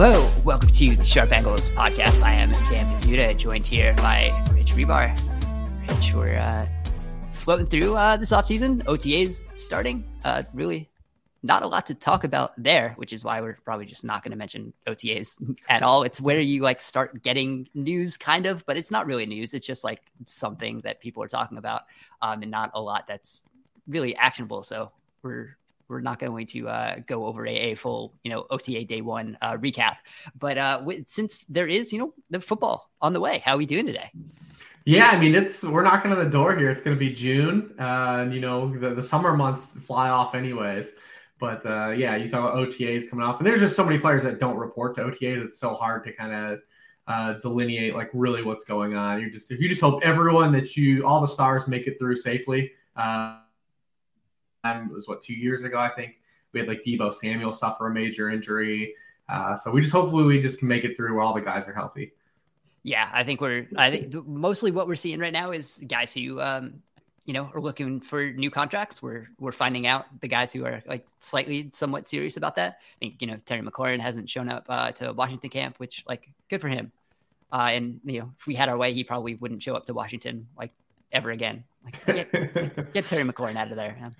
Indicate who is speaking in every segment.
Speaker 1: Hello, welcome to the Sharp Angles podcast. I am Dan Pizzuta, joined here by Rich Hribar. Rich, we're uh, floating through uh, this offseason. OTAs starting. Uh, really not a lot to talk about there, which is why we're probably just not going to mention OTAs at all. It's where you like start getting news, kind of, but it's not really news. It's just like something that people are talking about, um, and not a lot that's really actionable. So we're we're not going to uh, go over a, a, full, you know, OTA day one uh, recap. But uh, since there is, you know, the football on the way, how are we doing today?
Speaker 2: Yeah, I mean, it's we're knocking on the door here. It's going to be June, uh, and you know, the, the summer months fly off anyways. But uh, yeah, you talk about OTAs coming off, and there's just so many players that don't report to OTAs. It's so hard to kind of uh, delineate like really what's going on. You just you just hope everyone that you all the stars make it through safely. Uh, it was what two years ago, I think we had like Deebo Samuel suffer a major injury. Uh, so we just hopefully we just can make it through all the guys are healthy.
Speaker 1: Yeah, I think we're. I think mostly what we're seeing right now is guys who, um, you know, are looking for new contracts. We're we're finding out the guys who are like slightly somewhat serious about that. I think you know Terry McLaurin hasn't shown up uh, to Washington camp, which like good for him. Uh, and you know, if we had our way, he probably wouldn't show up to Washington like ever again. Like, get, get Terry McLaurin out of there,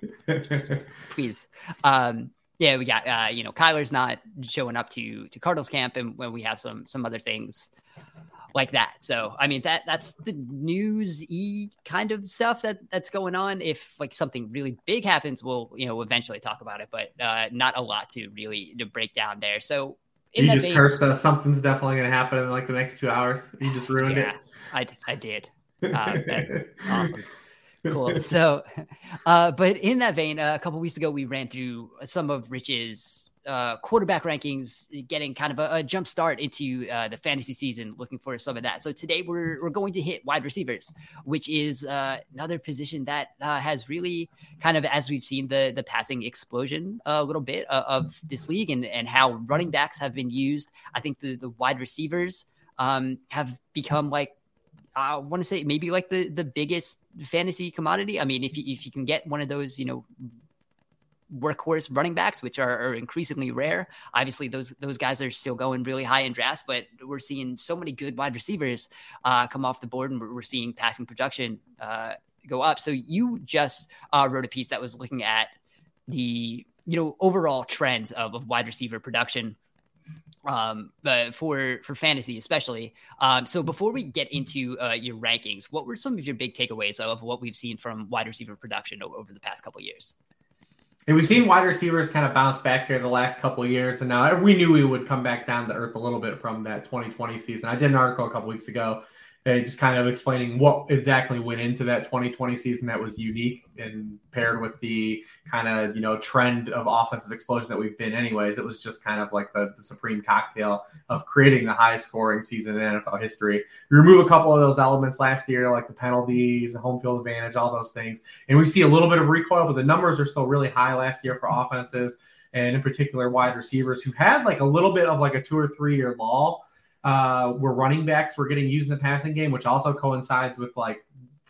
Speaker 1: Just, please. Um, yeah, we got uh, you know Kyler's not showing up to to Cardinals camp, and when we have some some other things like that. So I mean that that's the news e kind of stuff that that's going on. If like something really big happens, we'll you know eventually talk about it, but uh, not a lot to really to break down there. So
Speaker 2: in you just vein, cursed that something's definitely going to happen in like the next two hours. You just ruined yeah, it.
Speaker 1: I I did. Uh, awesome cool. So, uh, but in that vein, uh, a couple weeks ago, we ran through some of Rich's uh, quarterback rankings, getting kind of a, a jump start into uh, the fantasy season, looking for some of that. So today we're, we're going to hit wide receivers, which is uh, another position that uh, has really kind of, as we've seen the the passing explosion a little bit of this league and, and how running backs have been used. I think the, the wide receivers um, have become like I want to say maybe like the the biggest fantasy commodity. I mean, if you, if you can get one of those, you know, workhorse running backs, which are, are, increasingly rare. Obviously, those those guys are still going really high in drafts, but we're seeing so many good wide receivers uh, come off the board, and we're, seeing passing production uh, go up. So you just uh, wrote a piece that was looking at the you know overall trends of, of wide receiver production um, but for for fantasy especially. Um, so before we get into uh, your rankings, what were some of your big takeaways of what we've seen from wide receiver production over the past couple years?
Speaker 2: And we've seen wide receivers kind of bounce back here the last couple years, and now we knew we would come back down to earth a little bit from that 2020 season. I did an article a couple weeks ago uh, just kind of explaining what exactly went into that 2020 season that was unique and paired with the kind of you know trend of offensive explosion that we've been anyways. It was just kind of like the, the supreme cocktail of creating the highest scoring season in nfl history. We remove a couple of those elements last year like the penalties the home field advantage all those things. And we see a little bit of recoil but the numbers are still really high last year for offenses and in particular wide receivers who had like a little bit of like a two or three year lull uh, where running backs We're getting used in the passing game, which also coincides with like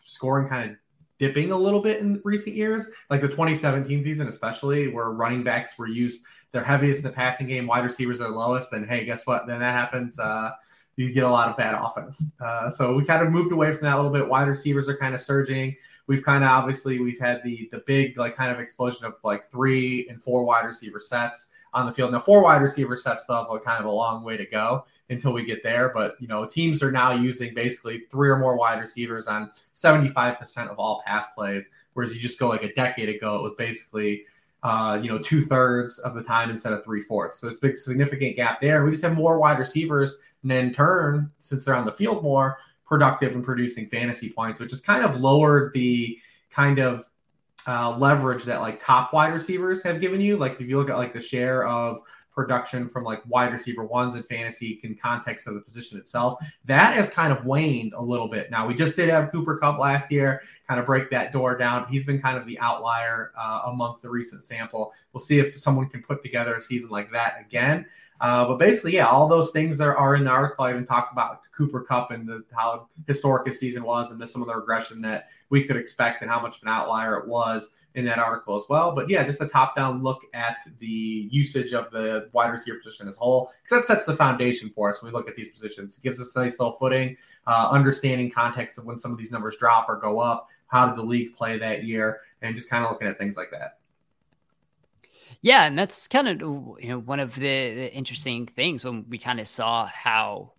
Speaker 2: scoring kind of dipping a little bit in recent years, like the 2017 season, especially where running backs were used they're heaviest in the passing game, wide receivers are lowest. Then hey, guess what? Then that happens. Uh, you get a lot of bad offense. Uh, so we kind of moved away from that a little bit. Wide receivers are kind of surging. We've kind of obviously we've had the the big like kind of explosion of like three and four wide receiver sets on the field. Now four wide receiver sets have a kind of a long way to go until we get there. But you know, teams are now using basically three or more wide receivers on 75% of all pass plays, whereas you just go like a decade ago, it was basically uh, you know two thirds of the time instead of three fourths. So it's a big significant gap there. We just have more wide receivers, and in turn, since they're on the field more, productive and producing fantasy points, which has kind of lowered the kind of uh, leverage that like top wide receivers have given you. Like if you look at like the share of production from like wide receiver ones in fantasy in context of the position itself. That has kind of waned a little bit. Now we just did have Cooper Kupp last year, kind of break that door down. He's been kind of the outlier uh, amongst the recent sample. We'll see if someone can put together a season like that again. Uh, but basically, yeah, all those things are, are in the article. I even talked about Cooper Kupp and the, how historic his season was and some of the regression that we could expect and how much of an outlier it was in that article as well. But yeah, just a top down look at the usage of the wide receiver position as a whole, because that sets the foundation for us when we look at these positions. It gives us a nice little footing, uh, understanding context of when some of these numbers drop or go up. How did the league play that year? And just kind of looking at things like that.
Speaker 1: Yeah, and that's kind of you know one of the, the interesting things when we kind of saw how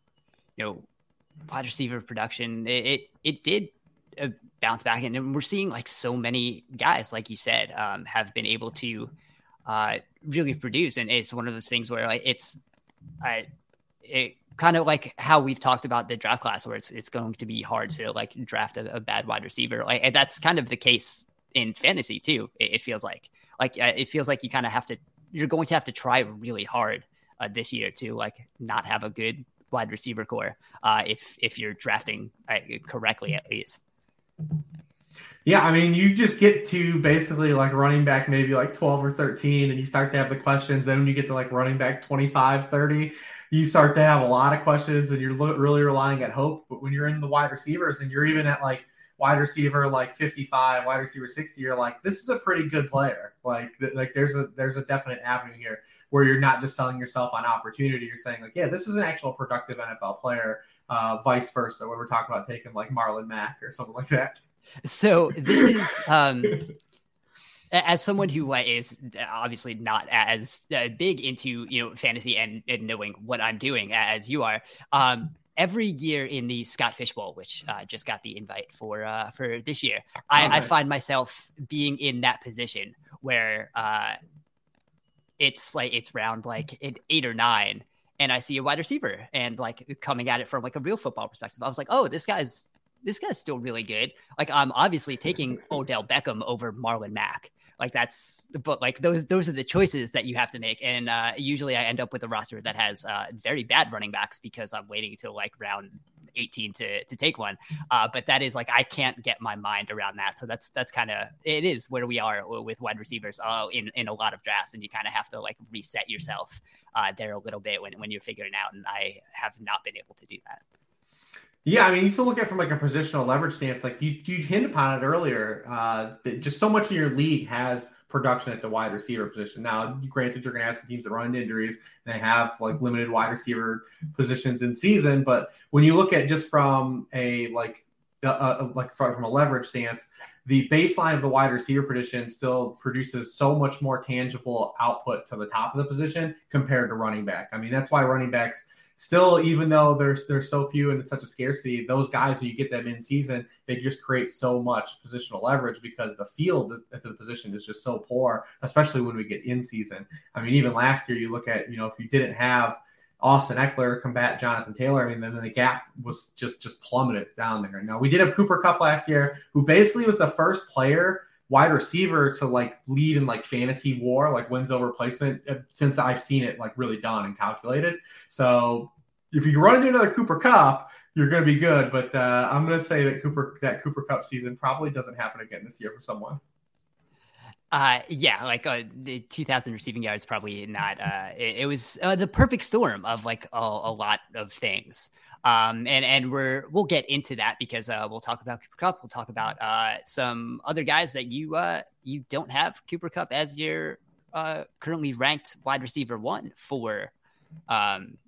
Speaker 1: you know wide receiver production it it, it did bounce back, and we're seeing like so many guys, like you said, um, have been able to uh, really produce, and it's one of those things where like it's uh, it kind of like how we've talked about the draft class, where it's it's going to be hard to like draft a, a bad wide receiver, like that's kind of the case in fantasy too. It, it feels like like uh, it feels like you kind of have to you're going to have to try really hard uh, this year to like not have a good wide receiver core uh, if if you're drafting uh, correctly at least.
Speaker 2: Yeah, I mean, you just get to basically like running back maybe like 12 or 13, and you start to have the questions. Then when you get to like running back 25, 30, you start to have a lot of questions and you're really relying at hope. But when you're in the wide receivers and you're even at like wide receiver like 55, wide receiver 60, you're like, this is a pretty good player. Like, th- like there's a there's a definite avenue here where you're not just selling yourself on opportunity. You're saying like, yeah, this is an actual productive NFL player. Uh, vice versa, when we're talking about taking like Marlon Mack or something like that.
Speaker 1: So this is um as someone who is obviously not as uh, big into you know fantasy and, and knowing what I'm doing as you are, um, every year in the Scott Fish Bowl, which uh, just got the invite for uh, for this year, I, I, find myself being in that position where uh, it's like it's round like an eight or nine, and I see a wide receiver and like coming at it from like a real football perspective. I was like, oh, this guy's this guy's still really good. Like I'm obviously taking Odell Beckham over Marlon Mack. Like that's but like those those are the choices that you have to make. And uh, usually I end up with a roster that has uh, very bad running backs because I'm waiting until like round 18 to to take one. Uh, but that is like I can't get my mind around that. So that's that's kind of it is where we are with wide receivers uh, in in a lot of drafts, and you kind of have to like reset yourself uh, there a little bit when when you're figuring out. And I have not been able to do that.
Speaker 2: Yeah, I mean, you still look at it from like a positional leverage stance. Like you, you hint upon it earlier. Uh, that just so much of your league has production at the wide receiver position. Now, granted, you're going to have some teams that run into injuries and they have like limited wide receiver positions in season. But when you look at just from a like like from a leverage stance, the baseline of the wide receiver position still produces so much more tangible output to the top of the position compared to running back. I mean, that's why running backs still, even though there's there's so few and it's such a scarcity, those guys when you get them in season, they just create so much positional leverage because the field at the position is just so poor, especially when we get in season. I mean, even last year, you look at you know if you didn't have Austin Ekeler combat Jonathan Taylor. I mean, then the gap was just just plummeted down there. Now we did have Cooper Kupp last year, who basically was the first player wide receiver to like lead in like fantasy war, like wins over replacement uh, since I've seen it like really done and calculated. So if you run into another Cooper Kupp, you're going to be good. But uh, I'm going to say that Cooper that Cooper Kupp season probably doesn't happen again this year for someone.
Speaker 1: Uh, yeah, like uh, the 2,000 receiving yards probably not. Uh, it, it was uh, the perfect storm of like a, a lot of things. Um, and and we're we'll get into that because uh, we'll talk about Cooper Kupp. We'll talk about uh, some other guys that you uh, you don't have Cooper Kupp as your uh, currently ranked wide receiver one for um,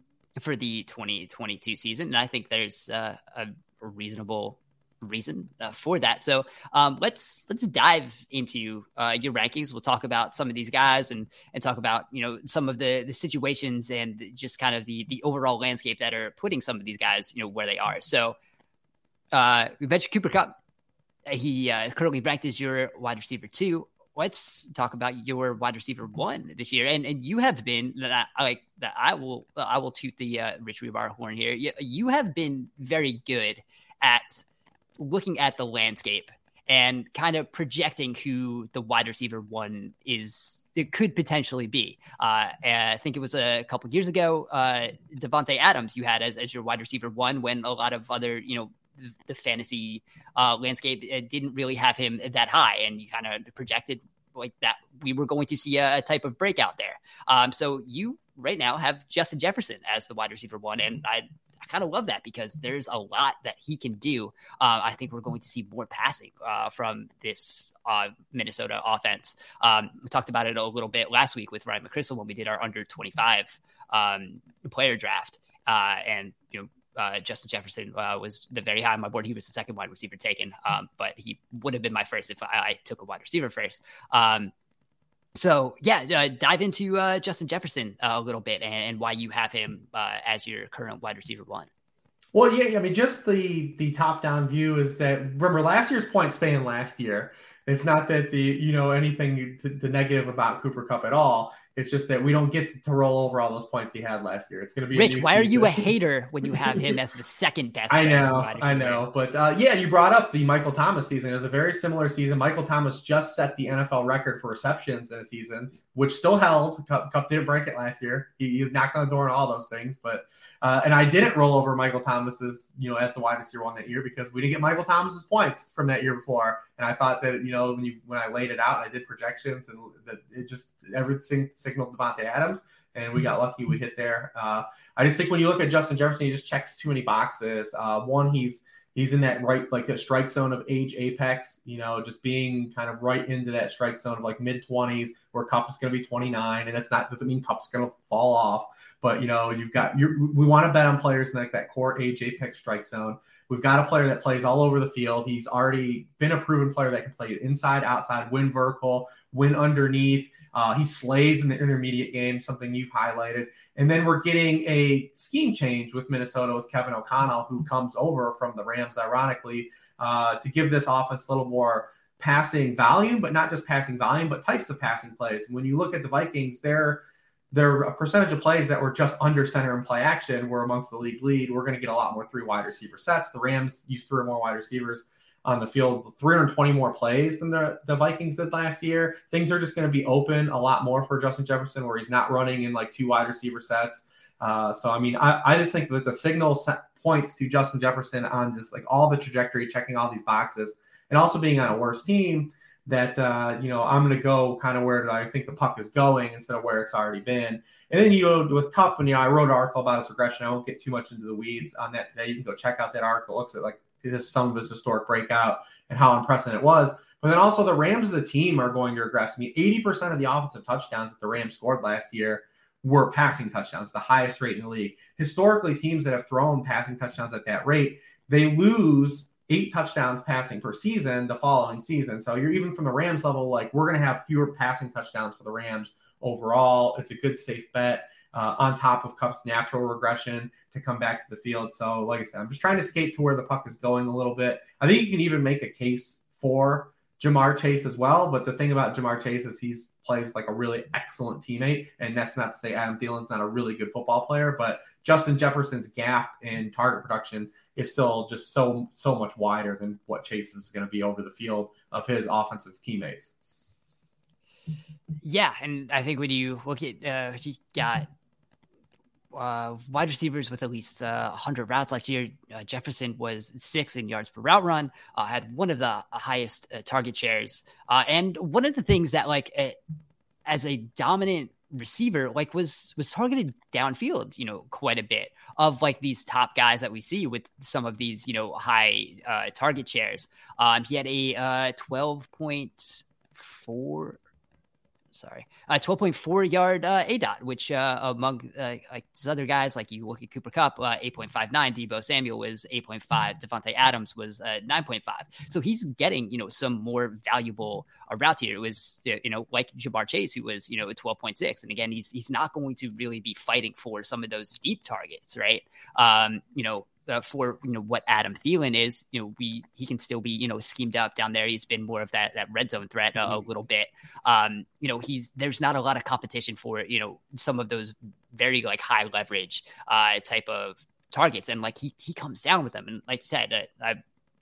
Speaker 1: for the 2022 season. And I think there's uh, a reasonable reason uh, for that. So um, let's let's dive into uh, your rankings. We'll talk about some of these guys and and talk about you know some of the the situations and just kind of the the overall landscape that are putting some of these guys you know where they are. So uh, we mentioned Cooper Kupp. He uh, currently ranked as your wide receiver two. Let's talk about your wide receiver one this year, and and you have been that I like that I will I will toot the uh, Rich Hribar horn here. You, you have been very good at looking at the landscape and kind of projecting who the wide receiver one is it could potentially be. Uh, I think it was a couple years ago, uh, Davante Adams you had as, as your wide receiver one when a lot of other, you know, the fantasy uh, landscape uh, didn't really have him that high, and you kind of projected like that we were going to see a, a type of breakout there. Um, so you right now have Justin Jefferson as the wide receiver one, and I I kind of love that because there's a lot that he can do. Uh, I think we're going to see more passing uh, from this uh, Minnesota offense. Um, we talked about it a little bit last week with Ryan McCrystal when we did our under 25 um, player draft. Uh, and, you know, uh, Justin Jefferson uh, was the very high on my board. He was the second wide receiver taken, um, but he would have been my first if I, I took a wide receiver first. Um, so yeah, uh, dive into uh, Justin Jefferson uh, a little bit and, and, why you have him uh, as your current wide receiver one.
Speaker 2: Well, yeah, I mean, just the the top down view is that remember last year's point staying last year. It's not that the you know anything the, the negative about Cooper Kupp at all. It's just that we don't get to, roll over all those points he had last year. It's going to be
Speaker 1: Rich. Why season. are you a hater when you have him as the second best?
Speaker 2: I know, I know, but uh, yeah, you brought up the Michael Thomas season. It was a very similar season. Michael Thomas just set the NFL record for receptions in a season, which still held. Cup, Kupp didn't break it last year. He, he knocked on the door and all those things, but uh, and I didn't roll over Michael Thomas's, you know, as the wide receiver one that year because we didn't get Michael Thomas's points from that year before. And I thought that, you know, when you when I laid it out, I did projections and that it just everything signaled Davante Adams, and we got lucky. We hit there. Uh, I just think when you look at Justin Jefferson, he just checks too many boxes. Uh, one, he's he's in that right like the strike zone of age apex you know just being kind of right into that strike zone of like mid 20s where Kupp is going to be 29 and that's not doesn't mean Kupp's going to fall off but you know, you've got you. We want to bet on players in like that core age apex strike zone. We've got a player that plays all over the field. He's already been a proven player that can play inside, outside, win vertical, win underneath. Uh, he slays in the intermediate game, something you've highlighted. And then we're getting a scheme change with Minnesota with Kevin O'Connell, who comes over from the Rams, ironically, uh, to give this offense a little more passing volume, but not just passing volume, but types of passing plays. And when you look at the Vikings, they're their percentage of plays that were just under center and play action were amongst the league lead. We're going to get a lot more three wide receiver sets. The Rams used three or more wide receivers on the field, 320 more plays than the, the Vikings did last year. Things are just going to be open a lot more for Justin Jefferson, where he's not running in like two wide receiver sets. Uh, so, I mean, I, I just think that the signal points to Justin Jefferson on just like all the trajectory, checking all these boxes, and also being on a worse team that uh, you know I'm going to go kind of where I think the puck is going instead of where it's already been. And then you know with Kupp, and you know I wrote an article about his regression. I won't get too much into the weeds on that today. You can go check out that article. It looks at like this some of his historic breakout and how impressive it was. But then also the Rams as a team are going to regress. I mean, 80% of the offensive touchdowns that the Rams scored last year were passing touchdowns, the highest rate in the league. Historically, teams that have thrown passing touchdowns at that rate, they lose eight touchdowns passing per season the following season. So you're even from the Rams level, like we're going to have fewer passing touchdowns for the Rams overall. It's a good safe bet uh, on top of Kupp's natural regression to come back to the field. So, like I said, I'm just trying to skate to where the puck is going a little bit. I think you can even make a case for Ja'Marr Chase as well. But the thing about Ja'Marr Chase is he's plays like a really excellent teammate. And that's not to say Adam Thielen's not a really good football player, but Justin Jefferson's gap in target production is still just so so much wider than what Chase is going to be over the field of his offensive teammates.
Speaker 1: Yeah, and I think when you look at uh, he got uh, wide receivers with at least uh, 100 routes last year. Uh, Jefferson was six in yards per route run, uh, had one of the highest uh, target shares. Uh, and one of the things that, like, as a dominant receiver like was was targeted downfield you know quite a bit of like these top guys that we see with some of these you know high uh target shares um he had a uh 12.4 sorry, uh, 12.4 yard uh, dot, which uh, among uh, like other guys, like you look at Cooper Kupp, uh, 8.59, Deebo Samuel was 8.5, Davante Adams was uh, 9.5. So he's getting, you know, some more valuable uh, routes here. It was, you know, like Ja'Marr Chase, who was, you know, 12.6. And again, he's, he's not going to really be fighting for some of those deep targets, right? Um, you know, uh, for you know what Adam Thielen is, you know we he can still be you know schemed up down there. He's been more of that that red zone threat uh, a mm-hmm. little bit. Um, you know he's there's not a lot of competition for you know some of those very like high leverage uh, type of targets, and like he he comes down with them. And like I said, uh, I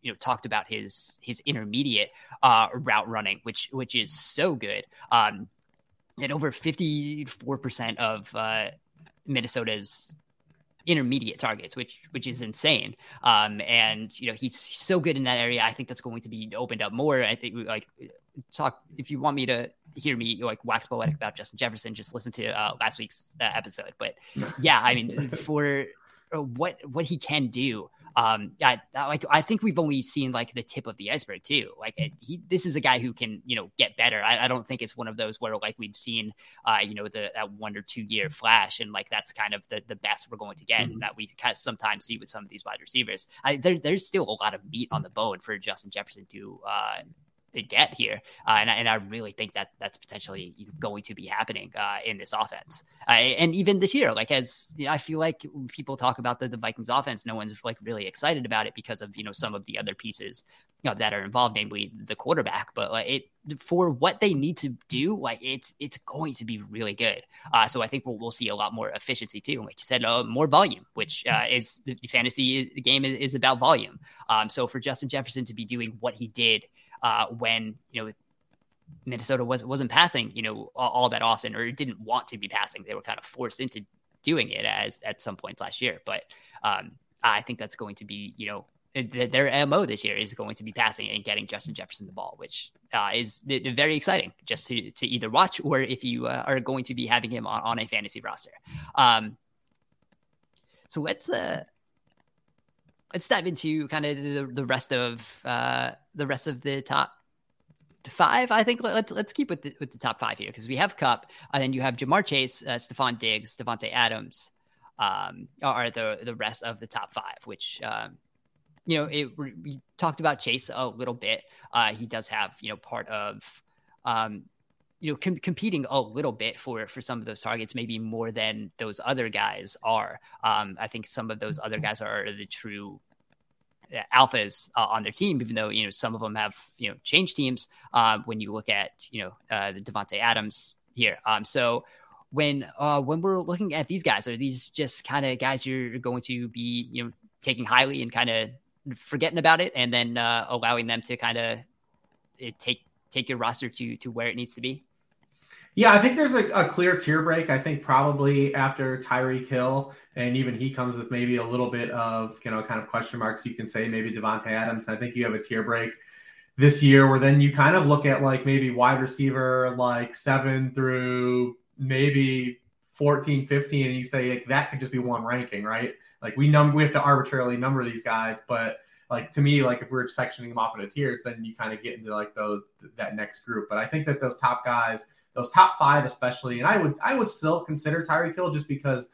Speaker 1: you know talked about his his intermediate uh, route running, which which is so good. Um, and over fifty four percent of uh, Minnesota's intermediate targets, which which is insane. Um, and you know he's so good in that area. I think that's going to be opened up more. I think we like talk if you want me to hear me like wax poetic about Justin Jefferson, just listen to uh, last week's uh, episode. But yeah, I mean for uh, what what he can do. Um, I, like I think we've only seen like the tip of the iceberg too. Like he, this is a guy who can you know get better. I, I don't think it's one of those where like we've seen, uh, you know, the that one or two year flash, and like that's kind of the the best we're going to get mm-hmm. that we kind of sometimes see with some of these wide receivers. I, there, there's still a lot of meat on the bone for Justin Jefferson to uh, to get here. Uh, and, I, and I really think that that's potentially going to be happening uh, in this offense. Uh, and even this year, like as you know, I feel like people talk about the, the Vikings offense, no one's like really excited about it because of, you know, some of the other pieces you know, that are involved, namely the quarterback. But like it for what they need to do, like it's it's going to be really good. Uh, so I think we'll we'll see a lot more efficiency too. Like you said, uh, more volume, which uh, is the fantasy game is, is about volume. Um, so for Justin Jefferson to be doing what he did uh, when you know Minnesota was wasn't passing, you know, all, all, that often, or didn't want to be passing. They were kind of forced into doing it as at some points last year. But um, I think that's going to be, you know, their mo this year is going to be passing and getting Justin Jefferson the ball, which uh, is very exciting just to to either watch or if you uh, are going to be having him on, on a fantasy roster. Um, so let's uh, let's dive into kind of the, the rest of uh, the rest of the top five. I think let's let's keep with the, with the top five here because we have Kupp, and then you have Ja'Marr Chase, uh, Stefon Diggs, Davante Adams, um, are the the rest of the top five. Which um, you know, it, we talked about Chase a little bit. Uh, he does have you know part of um, you know com- competing a little bit for for some of those targets maybe more than those other guys are. Um, i think some of those other guys are the true uh, alphas uh, on their team even though you know some of them have you know changed teams uh, when you look at you know uh, the Davante Adams here. Um, so when uh, when we're looking at these guys are these just kind of guys you're going to be you know taking highly and kind of forgetting about it and then uh, allowing them to kind of take take your roster to to where it needs to be
Speaker 2: yeah, I think there's a, a, clear tier break. I think probably after Tyreek Hill, and even he comes with maybe a little bit of you know kind of question marks. You can say maybe Davante Adams. I think you have a tier break this year where then you kind of look at like maybe wide receiver like seven through maybe 14, 15, and you say like, that could just be one ranking, right? Like we num we have to arbitrarily number these guys, but like to me, like if we're sectioning them off into tiers, then you kind of get into like those that next group. But I think that those top guys those top five especially, and I would I would still consider Tyreek Hill just because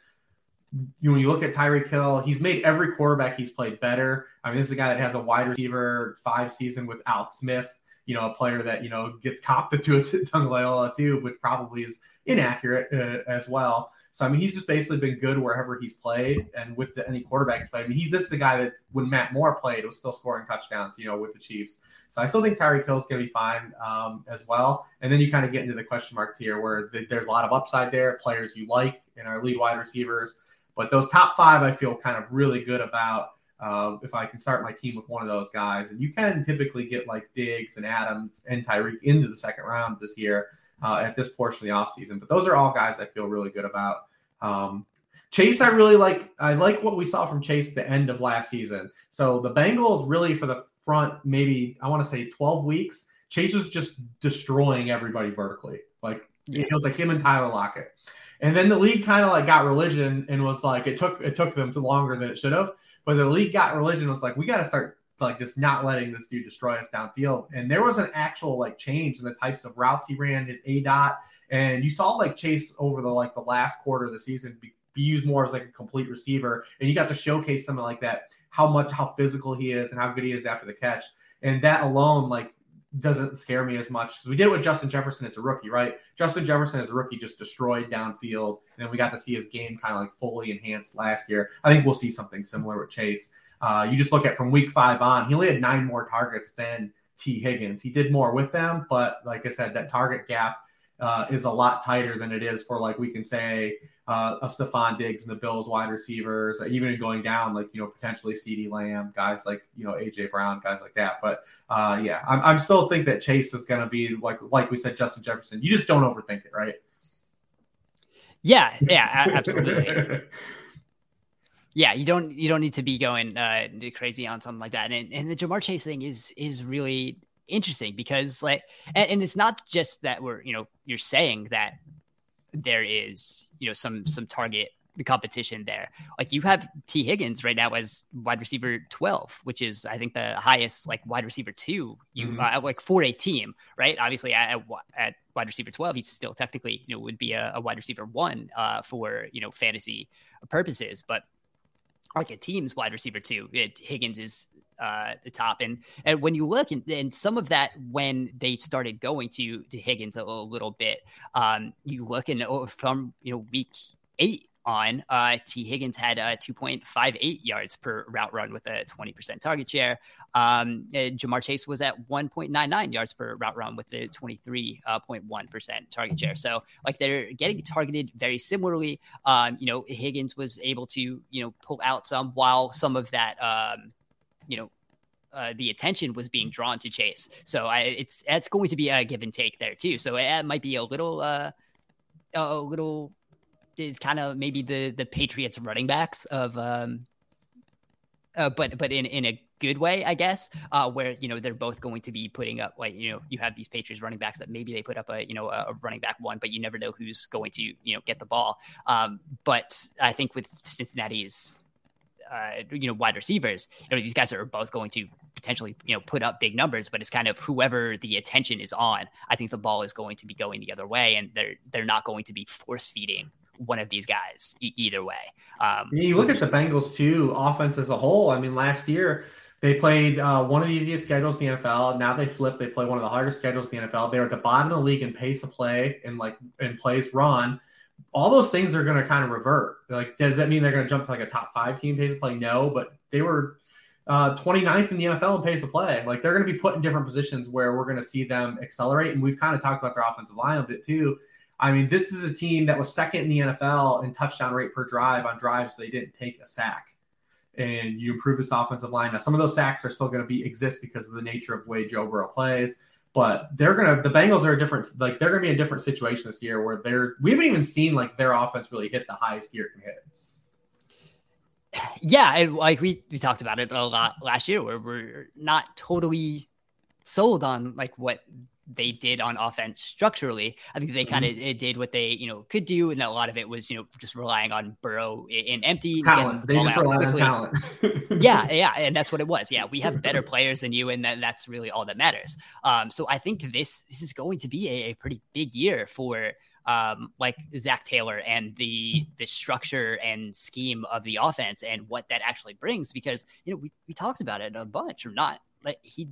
Speaker 2: you when you look at Tyreek Hill, he's made every quarterback he's played better. I mean, this is a guy that has a wide receiver five season with Alex Smith, you know, a player that you know gets copped to a Tagovailoa too, which probably is inaccurate uh, as well. So I mean, he's just basically been good wherever he's played, and with the, any quarterbacks played. I mean, he this is the guy that when Matt Moore played was still scoring touchdowns, you know, with the Chiefs. So I still think Tyreek Hill is going to be fine um, as well. And then you kind of get into the question mark tier where the, there's a lot of upside there, players you like in our lead wide receivers. But those top five, I feel kind of really good about. Uh, if I can start my team with one of those guys, and you can typically get like Diggs and Adams and Tyreek into the second round this year uh, at this portion of the offseason. But those are all guys I feel really good about. Um, Chase, I really like. I like what we saw from Chase at the end of last season. So the Bengals really for the front, maybe I want to say 12 weeks, Chase was just destroying everybody vertically. Like yeah. it was like him and Tyler Lockett. And then the league kind of like got religion and was like, it took it took them longer than it should have. But the league got religion was like, we got to start like just not letting this dude destroy us downfield. And there was an actual like change in the types of routes he ran, his A dot, and you saw like Chase over the like the last quarter of the season be, be used more as like a complete receiver, and you got to showcase something like that, how much how physical he is and how good he is after the catch, and that alone like doesn't scare me as much because we did it with Justin Jefferson as a rookie, right? Justin Jefferson as a rookie just destroyed downfield, and then we got to see his game kind of like fully enhanced last year. I think we'll see something similar with Chase. Uh, you just look at from week five on, he only had nine more targets than Tee Higgins. He did more with them, but like I said, that target gap uh, is a lot tighter than it is for like we can say uh, a Stefon Diggs and the Bills wide receivers, even going down like you know potentially CeeDee Lamb, guys like you know AJ Brown, guys like that. But uh, yeah, I'm, I'm still think that Chase is going to be like like we said, Justin Jefferson. You just don't overthink it, right?
Speaker 1: Yeah, yeah, absolutely. yeah, you don't you don't need to be going uh, crazy on something like that. And and the Ja'Marr Chase thing is is really interesting because like and, and, it's not just that we're you know you're saying that there is you know some some target competition there. Like you have Tee Higgins right now as wide receiver 12, which is I think the highest like wide receiver two you mm-hmm. uh, like for a team, right? Obviously at, at wide receiver 12, he's still technically, you know, would be a, a wide receiver one uh, for, you know, fantasy purposes, but like a team's wide receiver too. Higgins is uh, the top. And and when you look, and, and, some of that when they started going to to Higgins a, a little bit, um, you look and oh, from you know week eight on. Uh, Tee Higgins had uh, 2.58 yards per route run with a 20% target share. Um, Ja'Marr Chase was at 1.99 yards per route run with a 23.1% uh, target share. So, like, they're getting targeted very similarly. Um, you know, Higgins was able to, you know, pull out some while some of that, um, you know, uh, the attention was being drawn to Chase. So I, it's that's going to be a give and take there too. So it might be a little uh, a little is kind of maybe the the Patriots running backs of um uh, but but in in a good way, I guess, uh, where you know they're both going to be putting up like you know you have these Patriots running backs that maybe they put up a you know a running back one, but you never know who's going to you know get the ball. Um, but I think with Cincinnati's uh, you know wide receivers, you know these guys are both going to potentially you know put up big numbers, but it's kind of whoever the attention is on. I think the ball is going to be going the other way, and they're they're not going to be force feeding one of these guys e- either way. Um,
Speaker 2: you look at the Bengals too, offense as a whole. I mean, last year they played uh, one of the easiest schedules in the NFL. Now they flip; they play one of the hardest schedules in the NFL. They're at the bottom of the league in pace of play and like in plays run. All those things are going to kind of revert. Like, does that mean they're going to jump to like a top five team pace of play? No, but they were uh, 29th in the NFL in pace of play. Like they're going to be put in different positions where we're going to see them accelerate. And we've kind of talked about their offensive line a bit too. I mean, this is a team that was second in the NFL in touchdown rate per drive on drives they didn't take a sack. And you improve this offensive line. Now, some of those sacks are still going to be exist because of the nature of the way Joe Burrow plays, but they're gonna the Bengals are a different like they're gonna be in a different situation this year where they're we haven't even seen like their offense really hit the highest gear it can hit.
Speaker 1: Yeah, and like we we talked about it a lot last year where we're not totally sold on like what they did on offense structurally. I think they kind of mm-hmm. did what they you know could do, and a lot of it was you know just relying on Burrow in empty
Speaker 2: talent. They just rely on talent.
Speaker 1: yeah, yeah, and that's what it was. Yeah, we have better players than you, and that, that's really all that matters. Um, so I think this this is going to be a, a pretty big year for um, like Zac Taylor and the the structure and scheme of the offense and what that actually brings. Because you know we, we talked about it a bunch, or not. Like he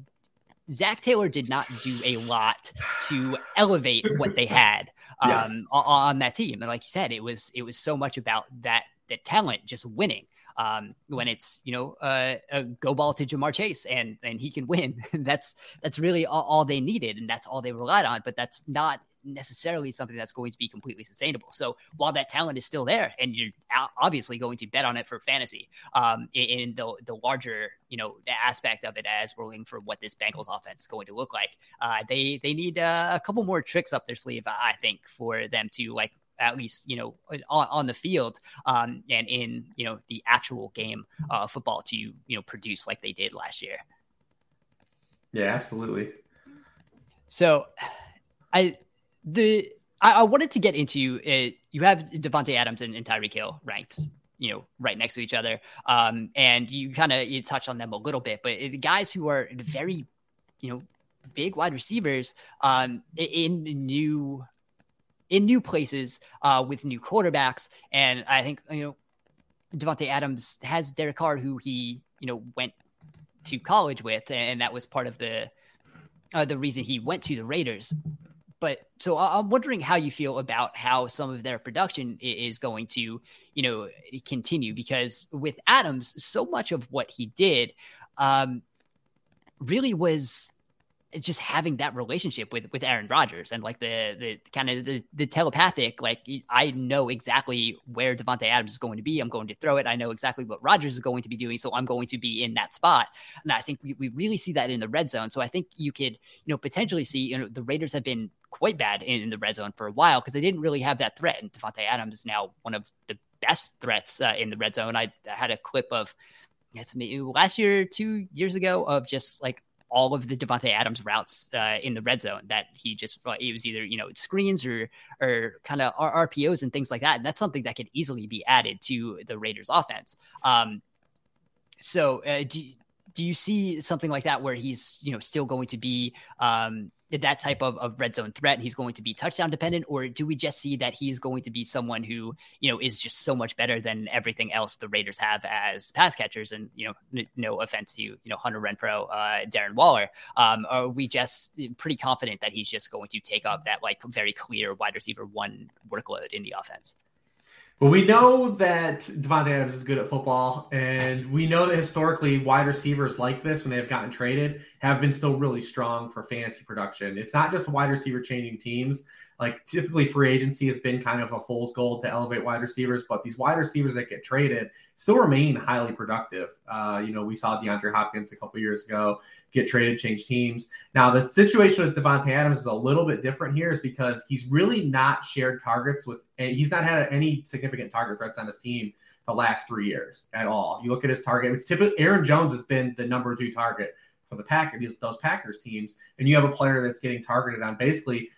Speaker 1: Zac Taylor did not do a lot to elevate what they had um, yes. on, that team. And like you said, it was it was so much about that that talent just winning. Um, when it's you know uh, a go ball to Ja'Marr Chase and and he can win, that's that's really all, all they needed and that's all they relied on. But that's not necessarily something that's going to be completely sustainable. So while that talent is still there, and you're obviously going to bet on it for fantasy, um, in the the larger you know aspect of it as we're looking for what this Bengals offense is going to look like, uh, they they need uh, a couple more tricks up their sleeve, I think, for them to like at least you know on, on the field um, and in you know the actual game uh, football to you know produce like they did last year.
Speaker 2: Yeah, absolutely.
Speaker 1: So, I the I, I wanted to get into it. You have Davante Adams and, and Tyreek Hill ranked, you know, right next to each other. Um, and you kind of you touch on them a little bit, but it, guys who are very, you know, big wide receivers um, in new in new places uh, with new quarterbacks. And I think you know Davante Adams has Derek Carr, who he you know went to college with, and that was part of the uh, the reason he went to the Raiders. But so I'm wondering how you feel about how some of their production is going to, you know, continue because with Adams, so much of what he did um, really was just having that relationship with with Aaron Rodgers and like the the kind of the, the telepathic like I know exactly where Davante Adams is going to be. I'm going to throw it. I know exactly what Rodgers is going to be doing, so I'm going to be in that spot. And I think we, we really see that in the red zone. So I think you could you know potentially see you know the Raiders have been quite bad in, in the red zone for a while because they didn't really have that threat. And Davante Adams is now one of the best threats uh, in the red zone. I, I had a clip of me last year, two years ago, of just like all of the Davante Adams routes uh, in the red zone that he just it was either you know screens or or kind of RPOs and things like that. And that's something that could easily be added to the Raiders offense. Um, so uh, do do you see something like that where he's you know still going to be um, that type of, of red zone threat he's going to be touchdown dependent or do we just see that he's going to be someone who you know is just so much better than everything else the raiders have as pass catchers? And you know n- no offense to you know Hunter Renfrow uh, darren waller um, are we just pretty confident that he's just going to take up that like very clear wide receiver one workload in the offense
Speaker 2: but we know that Davante Adams is good at football, and we know that historically wide receivers like this, when they have gotten traded, have been still really strong for fantasy production. It's not just wide receiver changing teams. Like typically, free agency has been kind of a fool's gold to elevate wide receivers, but these wide receivers that get traded still remain highly productive. Uh, you know, we saw DeAndre Hopkins a couple years ago get traded, change teams. Now, the situation with Davante Adams is a little bit different here, is because he's really not shared targets with, and he's not had any significant target threats on his team the last three years at all. You look at his target; it's typically Aaron Jones has been the number two target for the Packers, those Packers teams, and you have a player that's getting targeted on basically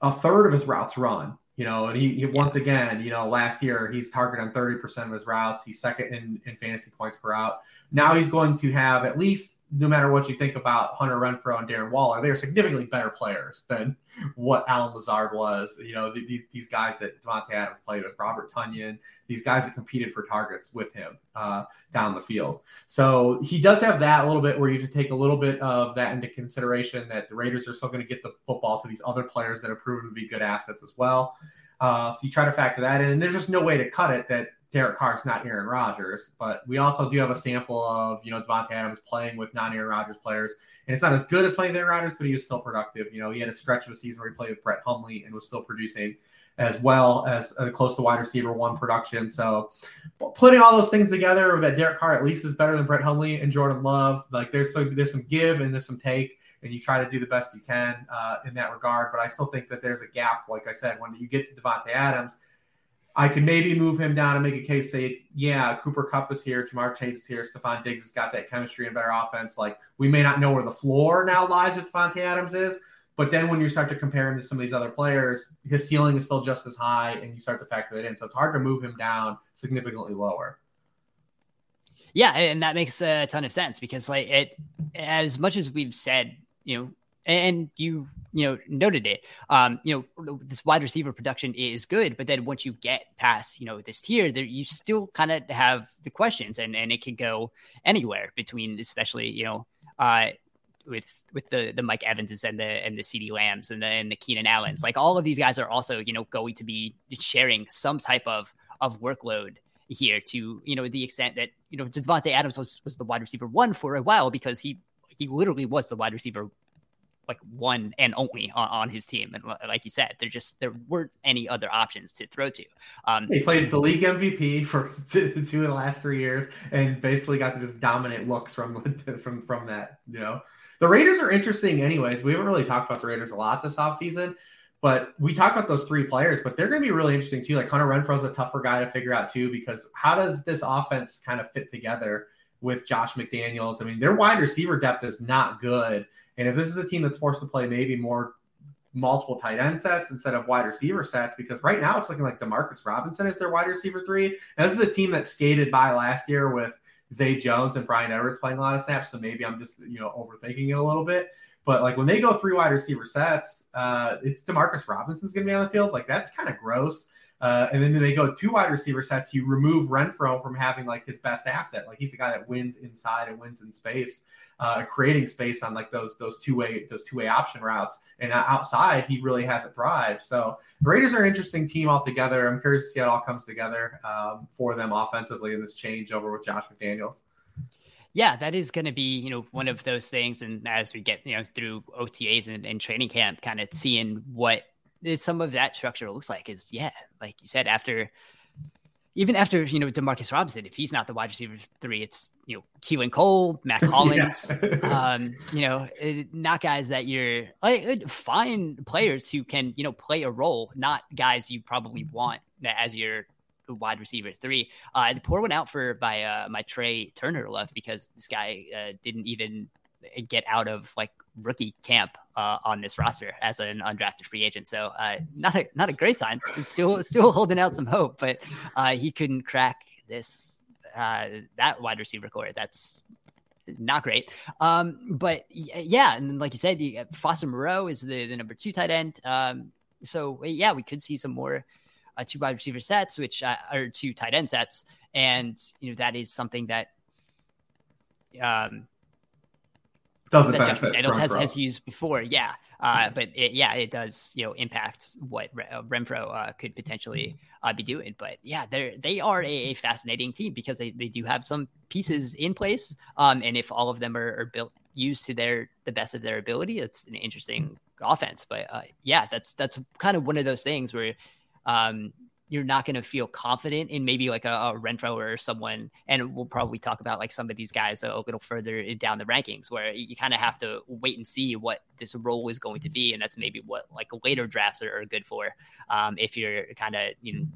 Speaker 2: a third of his routes run. You know, and he, he once again, you know, last year he's targeted on 30% of his routes. He's second in, in fantasy points per out. Now he's going to have at least no matter what you think about Hunter Renfrow and Darren Waller, they're significantly better players than what Allen Lazard was. You know, the, the, these guys that Davante Adams played with, Robert Tonyan, these guys that competed for targets with him uh, down the field. So he does have that a little bit where you have to take a little bit of that into consideration that the Raiders are still going to get the football to these other players that have proven to be good assets as well. Uh, so you try to factor that in, and there's just no way to cut it that Derek Carr's not Aaron Rodgers, but we also do have a sample of, you know, Davante Adams playing with non Aaron Rodgers players. And it's not as good as playing with Aaron Rodgers, but he was still productive. You know, he had a stretch of a season where he played with Brett Hundley and was still producing as well as uh, close to wide receiver one production. So putting all those things together, that Derek Carr at least is better than Brett Hundley and Jordan Love. Like there's some there's some give and there's some take, and you try to do the best you can uh, in that regard. But I still think that there's a gap. Like I said, when you get to Davante Adams, I could maybe move him down and make a case say, yeah, Cooper Kupp is here, Ja'Marr Chase is here, Stefon Diggs has got that chemistry and better offense. Like we may not know where the floor now lies with Davante Adams is, but then when you start to compare him to some of these other players, his ceiling is still just as high, and you start to factor that in. So it's hard to move him down significantly lower.
Speaker 1: Yeah, and that makes a ton of sense because like it, as much as we've said, you know, and you you know noted it. Um, you know, this wide receiver production is good, but then once you get past you know this tier, there you still kind of have the questions, and and it can go anywhere between, especially you know, uh, with with the the Mike Evanses and the and the CeeDee Lambs and the and the Keenan Allens. Like all of these guys are also you know going to be sharing some type of of workload here to you know the extent that you know Davante Adams was, was the wide receiver one for a while because he he literally was the wide receiver like one and only on, on, his team. And like you said, there just there weren't any other options to throw to.
Speaker 2: Um, he played the league MVP for two, of the last three years, and basically got just dominate looks from from from that. You know, the Raiders are interesting. Anyways, we haven't really talked about the Raiders a lot this offseason. But we talk about those three players, but they're going to be really interesting too. Like Hunter Renfrow's a tougher guy to figure out too, because how does this offense kind of fit together with Josh McDaniels? I mean, their wide receiver depth is not good. And if this is a team that's forced to play maybe more multiple tight end sets instead of wide receiver sets, because right now it's looking like Demarcus Robinson is their wide receiver three. And this is a team that skated by last year with Zay Jones and Bryan Edwards playing a lot of snaps. So maybe I'm just, you know, overthinking it a little bit. But like when they go three wide receiver sets, uh, it's Demarcus Robinson's going to be on the field. Like that's kind of gross. Uh, and then they go two wide receiver sets. You remove Renfrow from having like his best asset. Like he's the guy that wins inside and wins in space uh, creating space on like those those two way those two way option routes. And outside, he really hasn't thrived. So the Raiders are an interesting team altogether. I'm curious to see how it all comes together um, for them offensively in this change over with Josh McDaniels.
Speaker 1: Yeah, that is going to be, you know, one of those things. And as we get, you know, through OTAs and, and training camp, kind of seeing what some of that structure looks like is, yeah, like you said, after even after you know Demarcus Robinson, if he's not the wide receiver three, it's you know Keelan Cole, Matt Collins, um, you know, not guys that you're like fine players who can you know play a role, not guys you probably want as your wide receiver three. Uh, the poor one out for by uh, my Tre Turner left because this guy uh, didn't even get out of like rookie camp uh, on this roster as an undrafted free agent. So uh, not a not a great sign. It's still still holding out some hope, but uh, he couldn't crack this uh, that wide receiver core. That's not great. Um, but yeah, and like you said, you, Moreau is the, the number two tight end. Um, so yeah, we could see some more uh, two wide receiver sets, which uh, are two tight end sets, and you know that is something that um,
Speaker 2: doesn't that benefit
Speaker 1: Daniels has, has used before. Yeah, uh, but it, yeah, it does you know impact what uh, Renfrow uh, could potentially uh, be doing. But yeah, they they are a, a, fascinating team because they, they do have some pieces in place, um, and if all of them are, are built used to their the best of their ability, it's an interesting offense. But uh, yeah, that's that's kind of one of those things where um, you're not going to feel confident in maybe like a, a Renfrow or someone. And we'll probably talk about like some of these guys a little further down the rankings where you kind of have to wait and see what this role is going to be. And that's maybe what like later drafts are, are good for. Um, if you're kind of, you know,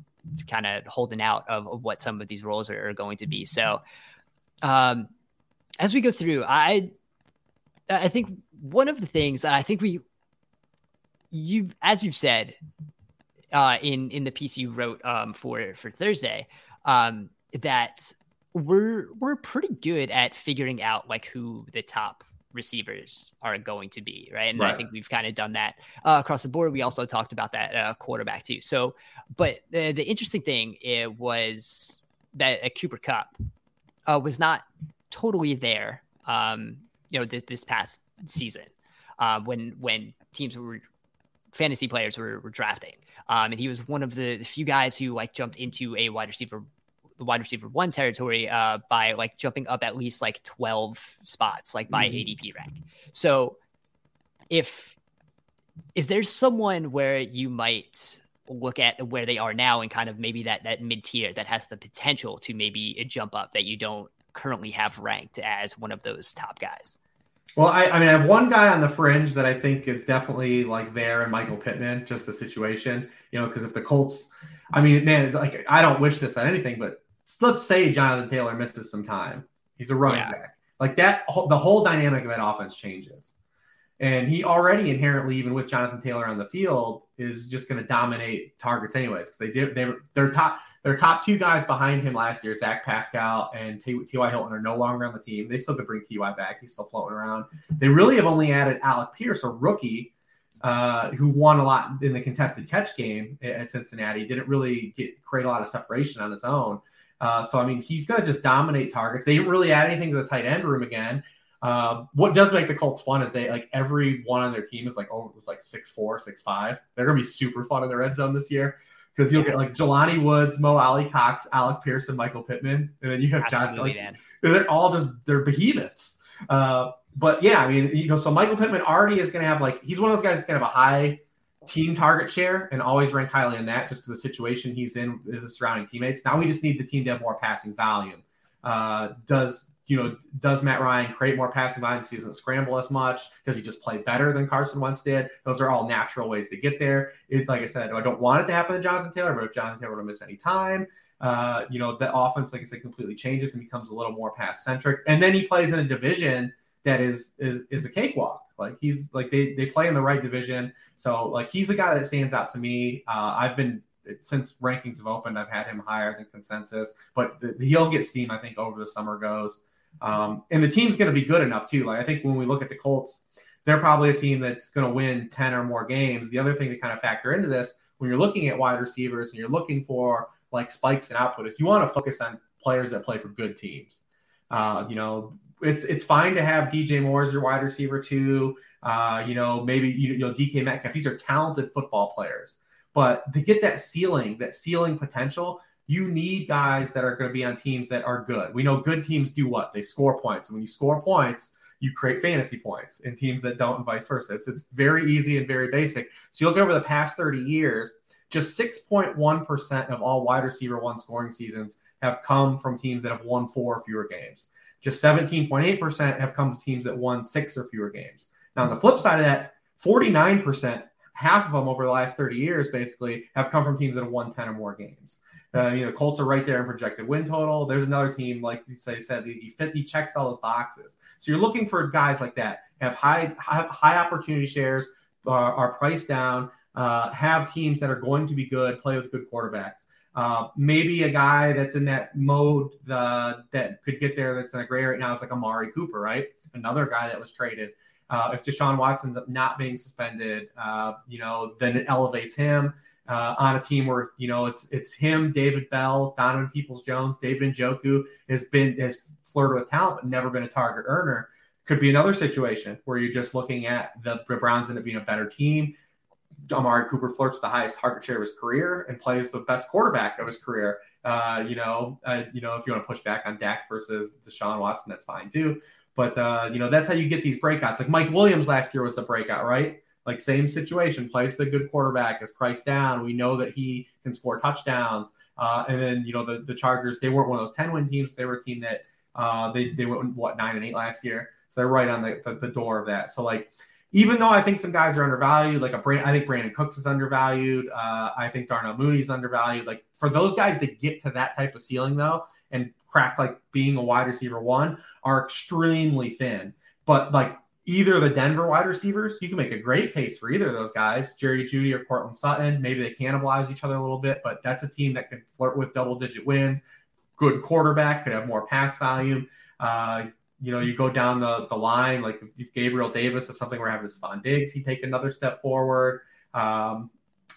Speaker 1: kind of holding out of, of, what some of these roles are, are going to be. So, um, as we go through, I, I think one of the things that I think we, you've, as you've said, uh, in in the piece you wrote um, for for Thursday um, that we're we're pretty good at figuring out like who the top receivers are going to be, right? And right. I think we've kind of done that uh, across the board. We also talked about that uh, quarterback too. So, but the, the interesting thing it was that a Cooper Kupp uh, was not totally there, um, you know, this, this past season uh, when when teams were fantasy players were, were drafting. Um, and he was one of the, the, few guys who like jumped into a wide receiver, the wide receiver one territory uh, by like jumping up at least like 12 spots, like by mm-hmm. ADP rank. So if, is there someone where you might look at where they are now and kind of maybe that, that mid tier that has the potential to maybe jump up that you don't currently have ranked as one of those top guys?
Speaker 2: Well, I, I mean, I have one guy on the fringe that I think is definitely like there, and Michael Pittman, just the situation, you know, because if the Colts, I mean, man, like I don't wish this on anything, but let's say Jonathan Taylor misses some time, he's a running yeah. back, like that, the whole dynamic of that offense changes, and he already inherently, even with Jonathan Taylor on the field, is just going to dominate targets anyways because they did they they're top their top two guys behind him last year, Zach Pascal and T.Y. Hilton, are no longer on the team. They still could bring T.Y. back. He's still floating around. They really have only added Alec Pierce, a rookie uh, who won a lot in the contested catch game at Cincinnati. Didn't really get create a lot of separation on his own. Uh, so I mean, he's going to just dominate targets. They didn't really add anything to the tight end room again. Uh, what does make the Colts fun is they like every one on their team is like oh it's like six four six five. They're gonna be super fun in the red zone this year because you'll get like Jelani Woods, Mo Alie-Cox, Alec Pearson, Michael Pittman, and then you have John. Like, they're all just they're behemoths. Uh, but yeah, I mean, you know, so Michael Pittman already is going to have like he's one of those guys that's going to have a high team target share and always rank highly in that just to the situation he's in with the surrounding teammates. Now we just need the team to have more passing volume. Uh, does you know, does Matt Ryan create more passing volume because he doesn't scramble as much? Does he just play better than Carson Wentz did? Those are all natural ways to get there. It, like I said, I don't want it to happen to Jonathan Taylor, but if Jonathan Taylor to miss any time, uh, you know, the offense, like I said, completely changes and becomes a little more pass centric. And then he plays in a division that is is is a cakewalk. Like he's like they they play in the right division. So like he's a guy that stands out to me. Uh, I've been since rankings have opened, I've had him higher than consensus, but the, he'll get steam. I think over the summer goes. Um, and the team's going to be good enough too. Like I think when we look at the Colts, they're probably a team that's going to win 10 or more games. The other thing to kind of factor into this when you're looking at wide receivers and you're looking for like spikes and output is you want to focus on players that play for good teams. Uh, you know, it's it's fine to have DJ Moore as your wide receiver too. Uh, you know, maybe you, you know DK Metcalf. These are talented football players, but to get that ceiling, that ceiling potential, you need guys that are going to be on teams that are good. We know good teams do what? They score points. And when you score points, you create fantasy points in teams that don't and vice versa. It's, it's very easy and very basic. So you look over the past 30 years, just 6.1% of all wide receiver one scoring seasons have come from teams that have won four or fewer games. Just 17.8% have come to teams that won six or fewer games. Now, on the flip side of that, 49% half of them over the last 30 years basically have come from teams that have won 10 or more games. Uh, you know, Colts are right there in projected win total. There's another team, like you said, he, he checks all those boxes. So you're looking for guys like that, have high high, high opportunity shares, are, are priced down, uh, have teams that are going to be good, play with good quarterbacks. Uh, maybe a guy that's in that mode uh, that could get there that's in a gray right now is like Amari Cooper, right? Another guy that was traded. Uh, if Deshaun Watson's not being suspended, uh, you know, then it elevates him uh, on a team where you know it's it's him, David Bell, Donovan Peoples Jones, David Njoku has been has flirted with talent but never been a target earner. Could be another situation where you're just looking at the, the Browns end up being a better team. Amari Cooper flirts the highest target share of his career and plays the best quarterback of his career. Uh, you know, uh, you know, if you want to push back on Dak versus Deshaun Watson, that's fine too. But uh, you know, that's how you get these breakouts. Like Mike Williams last year was the breakout, right? Like same situation, plays the good quarterback, is priced down. We know that he can score touchdowns. Uh, and then you know the the Chargers, they weren't one of those ten win teams. They were a team that uh, they they went what nine and eight last year. So they're right on the, the, the door of that. So like even though I think some guys are undervalued, like a brand, I think Brandin Cooks is undervalued. Uh, I think Darnell Mooney's undervalued. Like for those guys to get to that type of ceiling though, and crack like being a wide receiver one, are extremely thin. But like either the Denver wide receivers, you can make a great case for either of those guys, Jerry Jeudy or Courtland Sutton. Maybe they cannibalize each other a little bit, but that's a team that can flirt with double digit wins. Good quarterback, could have more pass volume. Uh, you know, you go down the, the line, like if Gabriel Davis, if something were to happen to Stefon Diggs, he take another step forward. Um,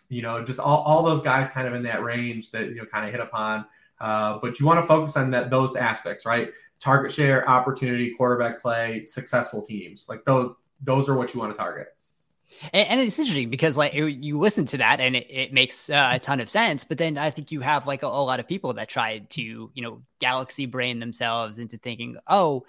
Speaker 2: you know, just all, all those guys kind of in that range that, you know, kind of hit upon. Uh, but you want to focus on that those aspects, right? Target share, opportunity, quarterback play, successful teams. Like those, those are what you want to target.
Speaker 1: And, and, it's interesting because like you listen to that and it, it makes uh, a ton of sense, but then I think you have like a, a, lot of people that try to you know galaxy brain themselves into thinking, oh,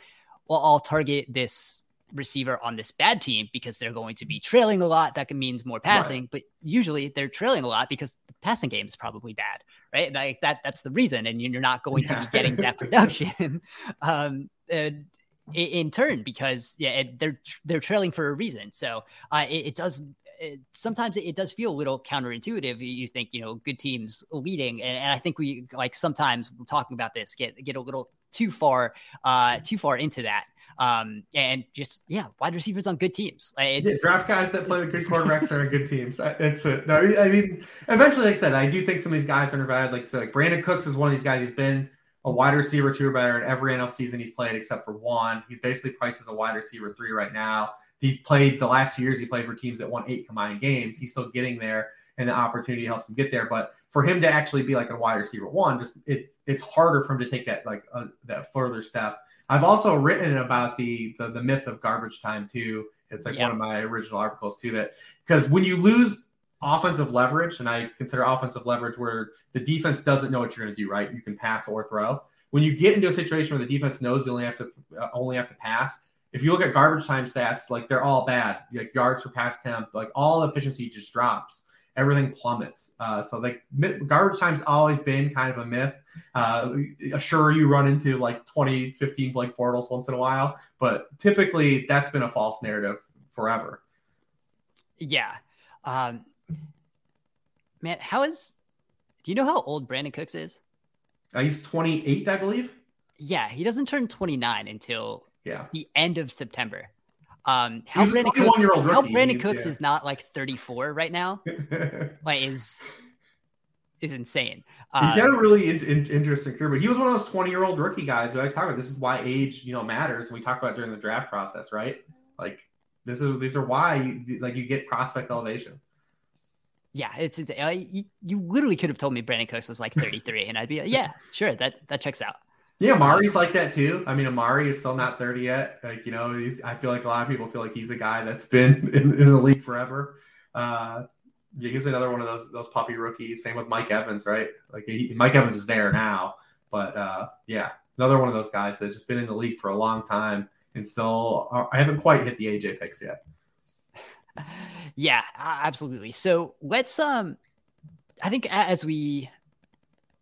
Speaker 1: well, I'll target this receiver on this bad team because they're going to be trailing a lot. That means more passing, right. but usually they're trailing a lot because the passing game is probably bad, right? Like that, that's the reason. And you're not going yeah. to be getting that production. um, in, in turn, because yeah, they're, they're trailing for a reason. So uh, it, it does sometimes it, does feel a little counterintuitive. You think, you know, good teams leading, and, and, I think we like sometimes we're talking about this get get a little too far uh too far into that um and just yeah wide receivers on good teams.
Speaker 2: It's, yeah, draft guys that play the good quarterbacks are on good teams. It's it no i mean eventually like i said i do think some of these guys are undervalued like like Brandin Cooks is one of these guys. He's been a wide receiver two or better in every nfl season he's played except for one. He's basically priced as a wide receiver three right now. He's played the last two years he played for teams that won eight combined games. He's still getting there and the opportunity helps him get there. But for him to actually be like a wide receiver one, just it it's harder for him to take that like uh, that further step. I've also written about the, the the myth of garbage time too. It's like yeah. one of my original articles too. That because when you lose offensive leverage, and I consider offensive leverage where the defense doesn't know what you're going to do, right? You can pass or throw. When you get into a situation where the defense knows you only have to uh, only have to pass, if you look at garbage time stats, like they're all bad. Like yards per pass temp, like all efficiency just drops everything plummets. Uh, so like garbage time's always been kind of a myth. Uh, sure, you run into like 2015 Blake Bortles once in a while, but typically that's been a false narrative forever.
Speaker 1: Yeah. Um, man, how is, do you know how old Brandin Cooks is?
Speaker 2: Uh, he's 28, I believe.
Speaker 1: Yeah, he doesn't turn 29 until
Speaker 2: yeah.
Speaker 1: the end of September. Um, how Brandin Cooks, how Brandin Cooks yeah. is not like 34 right now, like is is insane.
Speaker 2: Uh, He's got a really in, in, interesting career, but he was one of those 20 year old rookie guys who I was talking about. This is why age, you know, matters. And we talk about during the draft process, right? Like this is these are why you, like you get prospect elevation.
Speaker 1: Yeah, it's, it's uh, you, you literally could have told me Brandin Cooks was like 33, and I'd be like, yeah, sure, that that checks out.
Speaker 2: Yeah, Amari's like that too. I mean, Amari is still not 30 yet. Like, you know, I feel like a lot of people feel like he's a guy that's been in, in the league forever. Uh, yeah, he was another one of those those puppy rookies. Same with Mike Evans, right? Like he, Mike Evans is there now, but uh, yeah, another one of those guys that's just been in the league for a long time and still uh, I haven't quite hit the AJ picks yet.
Speaker 1: Yeah, absolutely. So let's um, I think as we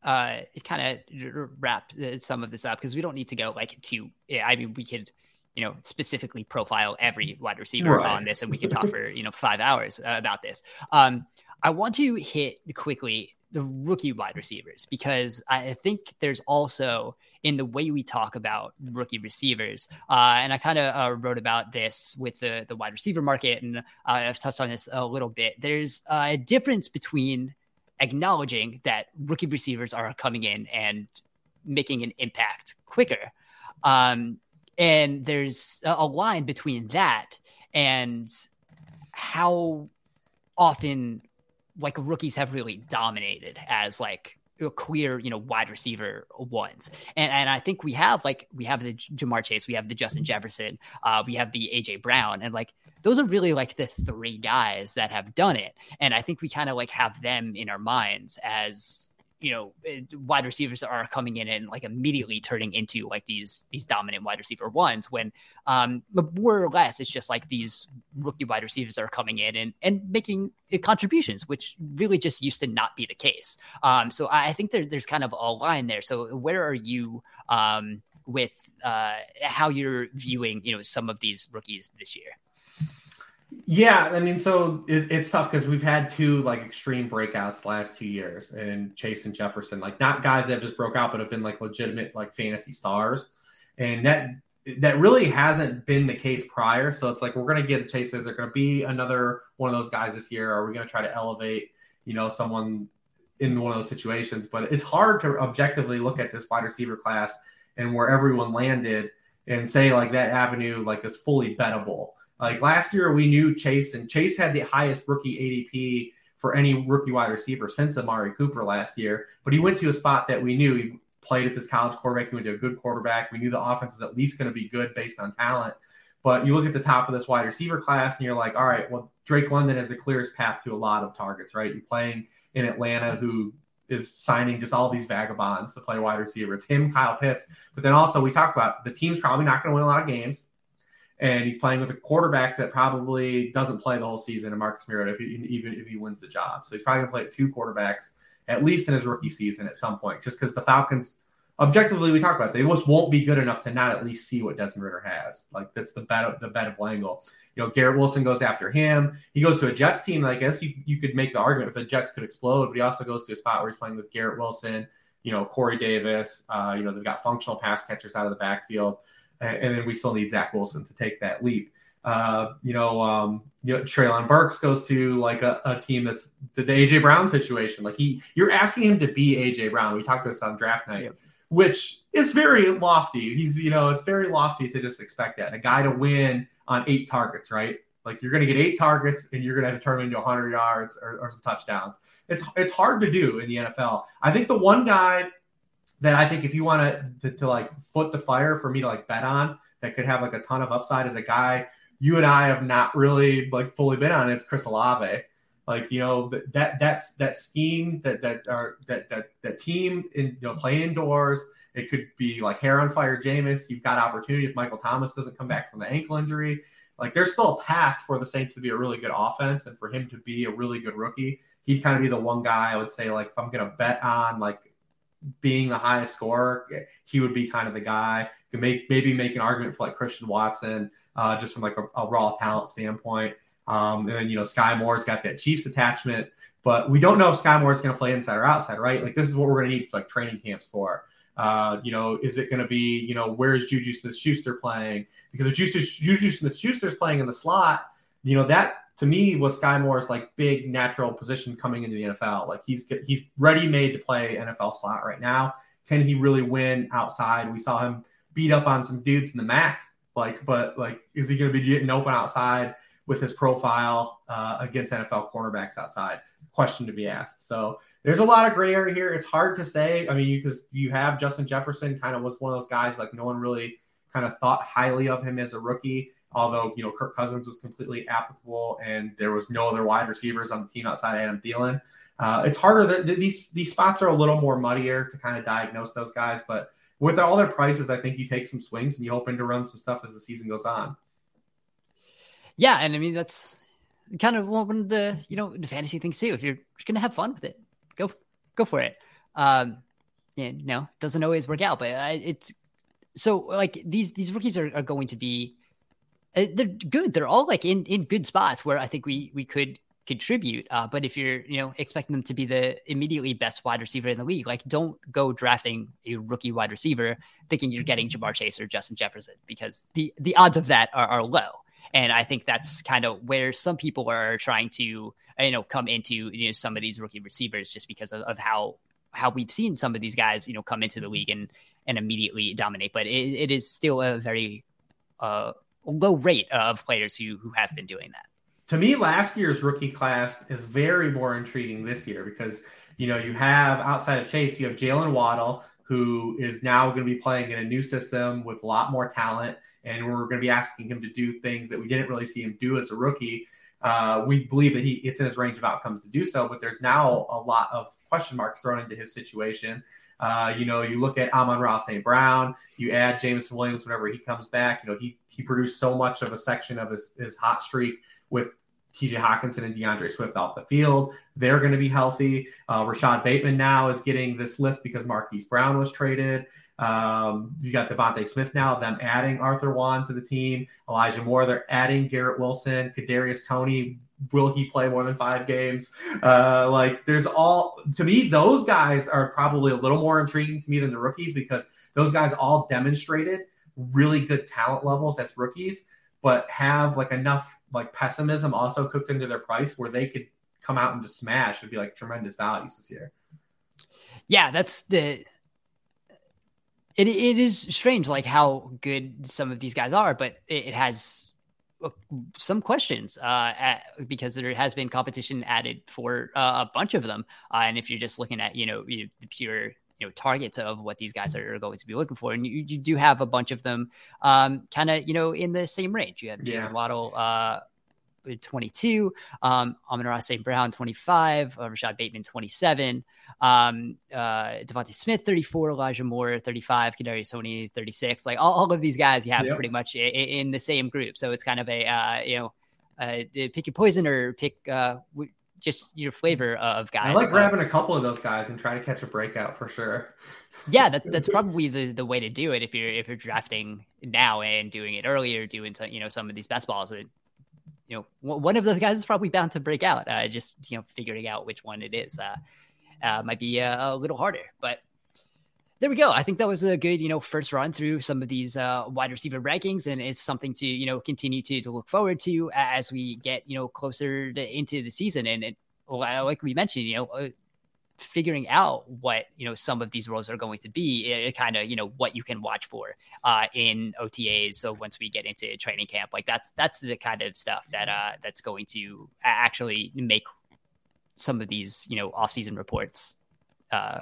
Speaker 1: uh, it kind of wrap uh, some of this up because we don't need to go like to. I mean, we could you know specifically profile every wide receiver right. on this, and we could talk for you know five hours uh, about this. Um, I want to hit quickly the rookie wide receivers because I think there's also in the way we talk about rookie receivers, uh, and I kind of uh, wrote about this with the the wide receiver market, and uh, I've touched on this a little bit. There's a difference between acknowledging that rookie receivers are coming in and making an impact quicker. Um, and there's a line between that and how often like rookies have really dominated as like clear, you know, wide receiver ones. And and I think we have like we have the Ja'Marr Chase, we have the Justin Jefferson, uh, we have the AJ Brown, and like those are really like the three guys that have done it. And I think we kind of like have them in our minds as you know eh, wide receivers are coming in and like immediately turning into like these these dominant wide receiver ones when um more or less it's just like these rookie wide receivers are coming in and and making eh, contributions which really just used to not be the case. Um so i think there, there's kind of a line there. So where are you um with uh how you're viewing you know some of these rookies this year
Speaker 2: yeah, I mean, so it, it's tough because we've had two like extreme breakouts last two years, and Chase and Jefferson, like not guys that have just broke out, but have been like legitimate like fantasy stars, and that that really hasn't been the case prior. So it's like we're gonna get Chase. Is there gonna be another one of those guys this year? Are we gonna try to elevate, you know, someone in one of those situations? But it's hard to objectively look at this wide receiver class and where everyone landed and say like that avenue like is fully bettable like last year, we knew Chase, and Chase had the highest rookie ADP for any rookie wide receiver since Amari Cooper last year. But he went to a spot that we knew he played at this college quarterback. He went to a good quarterback. We knew the offense was at least going to be good based on talent. But you look at the top of this wide receiver class, and you're like, all right, well, Drake London has the clearest path to a lot of targets, right? You're playing in Atlanta, who is signing just all these vagabonds to play wide receiver. It's him, Kyle Pitts. But then also, we talk about the team's probably not going to win a lot of games and he's playing with a quarterback that probably doesn't play the whole season, and Marcus Mariota, if he, even if he wins the job. So he's probably going to play two quarterbacks at least in his rookie season at some point, just because the Falcons, objectively, we talk about it, they just won't be good enough to not at least see what Desmond Ridder has. Like that's the bet of the bet of Langle. You know, Garrett Wilson goes after him. He goes to a Jets team. I guess you, you could make the argument if the Jets could explode, but he also goes to a spot where he's playing with Garrett Wilson, you know, Corey Davis. Uh, you know, they've got functional pass catchers out of the backfield and then we still need Zach Wilson to take that leap. Uh, you know, um, you know, Treylon Burks goes to like a, a, team that's the, the, AJ Brown situation. Like he, you're asking him to be AJ Brown. We talked about this on draft night, which is very lofty. He's, you know, it's very lofty to just expect that a guy to win on eight targets, right? Like you're going to get eight targets and you're going to have to turn into 100 yards or, or some touchdowns. It's it's hard to do in the NFL. I think the one guy that I think if you want to, to like foot the fire for me to like bet on that could have like a ton of upside as a guy you and I have not really like fully been on. It's Chris Olave. Like you know that that's that scheme that that are that that that team in you know playing indoors. It could be like hair on fire, Jameis. You've got opportunity if Michael Thomas doesn't come back from the ankle injury. Like there's still a path for the Saints to be a really good offense and for him to be a really good rookie. He'd kind of be the one guy I would say like if I'm gonna bet on like being the highest scorer, he would be kind of the guy. Could make maybe make an argument for like Christian Watson, uh, just from like a, a raw talent standpoint. Um, and then you know Skyy Moore's got that Chiefs attachment, but we don't know if Skyy Moore is going to play inside or outside, right? Like this is what we're going to need for like training camps for. Uh, you know, is it going to be you know where is Juju Smith Schuster playing? Because if Juju, Juju Smith Schuster is playing in the slot, you know that to me was Skyy Moore's like big natural position coming into the NFL. Like he's he's ready made to play NFL slot right now. Can he really win outside? We saw him beat up on some dudes in the MAC. Like, but like, is he going to be getting open outside with his profile uh, against NFL cornerbacks outside? Question to be asked. So there's a lot of gray area here. It's hard to say. I mean, you because you, you have Justin Jefferson, kind of was one of those guys like no one really kind of thought highly of him as a rookie although you know Kirk Cousins was completely applicable and there was no other wide receivers on the team outside Adam Thielen. Uh, it's harder. That, these these spots are a little more muddier to kind of diagnose those guys, but with all their prices, I think you take some swings and you open to run some stuff as the season goes on.
Speaker 1: Yeah, and I mean that's kind of one of the you know the fantasy things too. If you're going to have fun with it, go go for it. Um, know, doesn't always work out, but it's so like these these rookies are, are going to be they're good. They're all like in in good spots where I think we we could contribute. Uh, but if you're, you know, expecting them to be the immediately best wide receiver in the league, like don't go drafting a rookie wide receiver thinking you're getting Ja'Marr Chase or Justin Jefferson because the the odds of that are, are low. And I think that's kind of where some people are trying to, you know, come into you know some of these rookie receivers just because of, of how how we've seen some of these guys, you know, come into the league and and immediately dominate. But it, it is still a very uh, low rate of players who who have been doing that
Speaker 2: to me, last year's rookie class is very more intriguing this year because you know you have outside of Chase, you have Jaylen Waddle, who is now going to be playing in a new system with a lot more talent, and we're going to be asking him to do things that we didn't really see him do as a rookie. Uh, we believe that he it's in his range of outcomes to do so, but there's now a lot of question marks thrown into his situation. Uh, you know, you look at Amon-Ra St. Brown, you add Jameson Williams whenever he comes back. You know, he he produced so much of a section of his, his hot streak with TJ Hockenson and D'Andre Swift off the field. They're going to be healthy. Uh, Rashod Bateman now is getting this lift because Marquise Brown was traded. Um, you got DeVonta Smith now, them adding AJ Brown to the team. Elijah Moore, they're adding Garrett Wilson, Kadarius Toney. Will he play more than five games? Uh, like, there's all to me, those guys are probably a little more intriguing to me than the rookies because those guys all demonstrated really good talent levels as rookies, but have like enough like pessimism also cooked into their price where they could come out and just smash and be like tremendous values this year.
Speaker 1: Yeah, that's the it, it is strange like how good some of these guys are, but it, it has some questions uh, at, because there has been competition added for uh, a bunch of them. Uh, and if you're just looking at, you know, the pure you know targets of what these guys are going to be looking for, and you, you do have a bunch of them, um, kind of you know in the same range. You have Jaylen yeah. Waddle, uh, 22, um, Amon-Ra St. Brown, 25, uh, Rashod Bateman, 27, um, uh, DeVonta Smith, 34, Elijah Moore, 35, Kadarius Toney, 36. Like all, all of these guys you have yep. pretty much in, in, the same group. So it's kind of a, uh, you know, uh, pick your poison or pick uh, just your flavor of guys. I
Speaker 2: like grabbing a couple of those guys and try to catch a breakout for sure.
Speaker 1: yeah, that, that's probably the, the way to do it if you're if you're drafting now and doing it earlier, doing some, you know some of these best balls. It, you know one of those guys is probably bound to break out. Uh, just you know figuring out which one it is uh, uh, might be a, a, little harder, but. There we go. I think that was a good, you know, first run through some of these uh, wide receiver rankings, and it's something to, you know, continue to to look forward to as we get, you know, closer to, into the season. And it, like we mentioned, you know, uh, figuring out what you know some of these roles are going to be it, it kind of you know what you can watch for uh in otas so once we get into training camp like that's that's the kind of stuff that uh that's going to actually make some of these you know off-season reports uh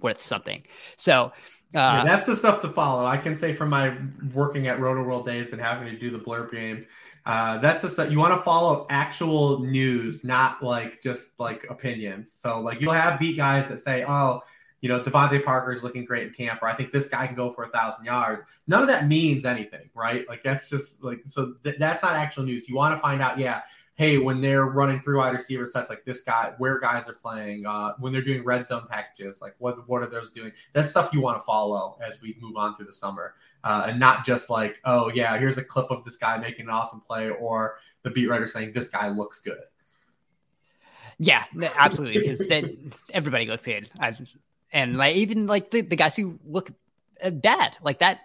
Speaker 1: worth something. So
Speaker 2: uh, yeah, that's the stuff to follow. I can say from my working at Rotoworld days and having to do the blurb game, uh, that's the stuff you want to follow actual news, not like just like opinions. So like you'll have beat guys that say, "Oh, you know, DeVante Parker is looking great in camp," or "I think this guy can go for a thousand yards." None of that means anything, right? Like that's just like so th- that's not actual news. You want to find out, yeah, hey, when they're running through wide receiver sets like this guy, where guys are playing, uh, when they're doing red zone packages, like what what are those doing? That's stuff you want to follow as we move on through the summer, uh, and not just like, oh yeah, here's a clip of this guy making an awesome play, or the beat writer saying this guy looks good.
Speaker 1: Yeah, absolutely, because then everybody looks good, I've, and like even like the, the guys who look uh, bad, like that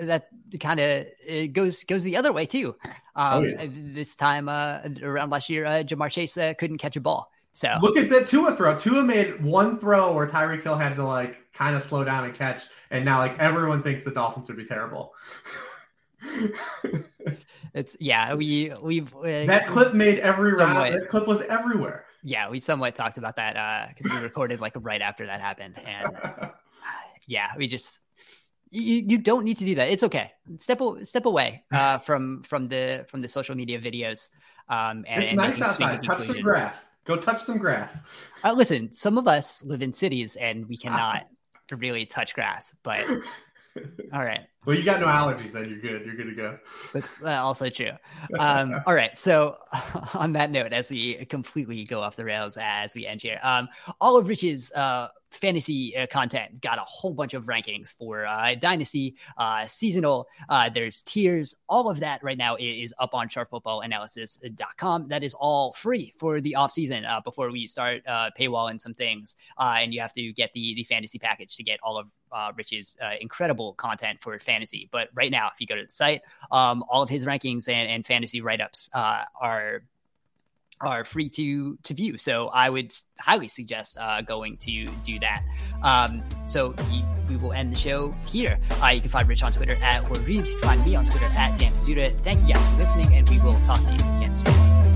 Speaker 1: that kind of goes goes the other way too. Oh, um, oh, yeah. This time uh, around last year, uh, Ja'Marr Chase uh, couldn't catch a ball. So
Speaker 2: look at that Tua throw. Tua made one throw where Tyreek Hill had to like kind of slow down and catch, and now like everyone thinks the Dolphins would be terrible.
Speaker 1: it's yeah, we we've uh,
Speaker 2: that clip made every round. That clip was everywhere.
Speaker 1: Yeah, we somewhat talked about that because uh, we recorded like right after that happened, and yeah, we just you, you don't need to do that. It's okay. Step step away uh, from from the from the social media videos. Um,
Speaker 2: and, it's and nice outside. Touch some grass. Go touch some grass.
Speaker 1: Uh, listen, some of us live in cities and we cannot really touch grass. But all right.
Speaker 2: Well, you got no allergies, then you're good. You're good to go.
Speaker 1: That's uh, also true. Um, all right. So, on that note, as we completely go off the rails as we end here, um, all of Rich's uh, fantasy uh, content. Got a whole bunch of rankings for uh, dynasty, uh, seasonal. Uh, there's tiers. All of that right now is, up on sharpfootballanalysis.com. That is all free for the off season uh, before we start uh, paywall and some things. and you have to get the the fantasy package to get all of uh, Rich's uh, incredible content for fantasy. But right now, if you go to the site, um, all of his rankings and, and fantasy write ups uh, are are free to to view. So I would highly suggest uh, going to do that. Um, so we will end the show here. Uh, you can find Rich on Twitter at LordReebs. You can find me on Twitter at Dan Pizzuta. Thank you guys for listening, and we will talk to you again soon.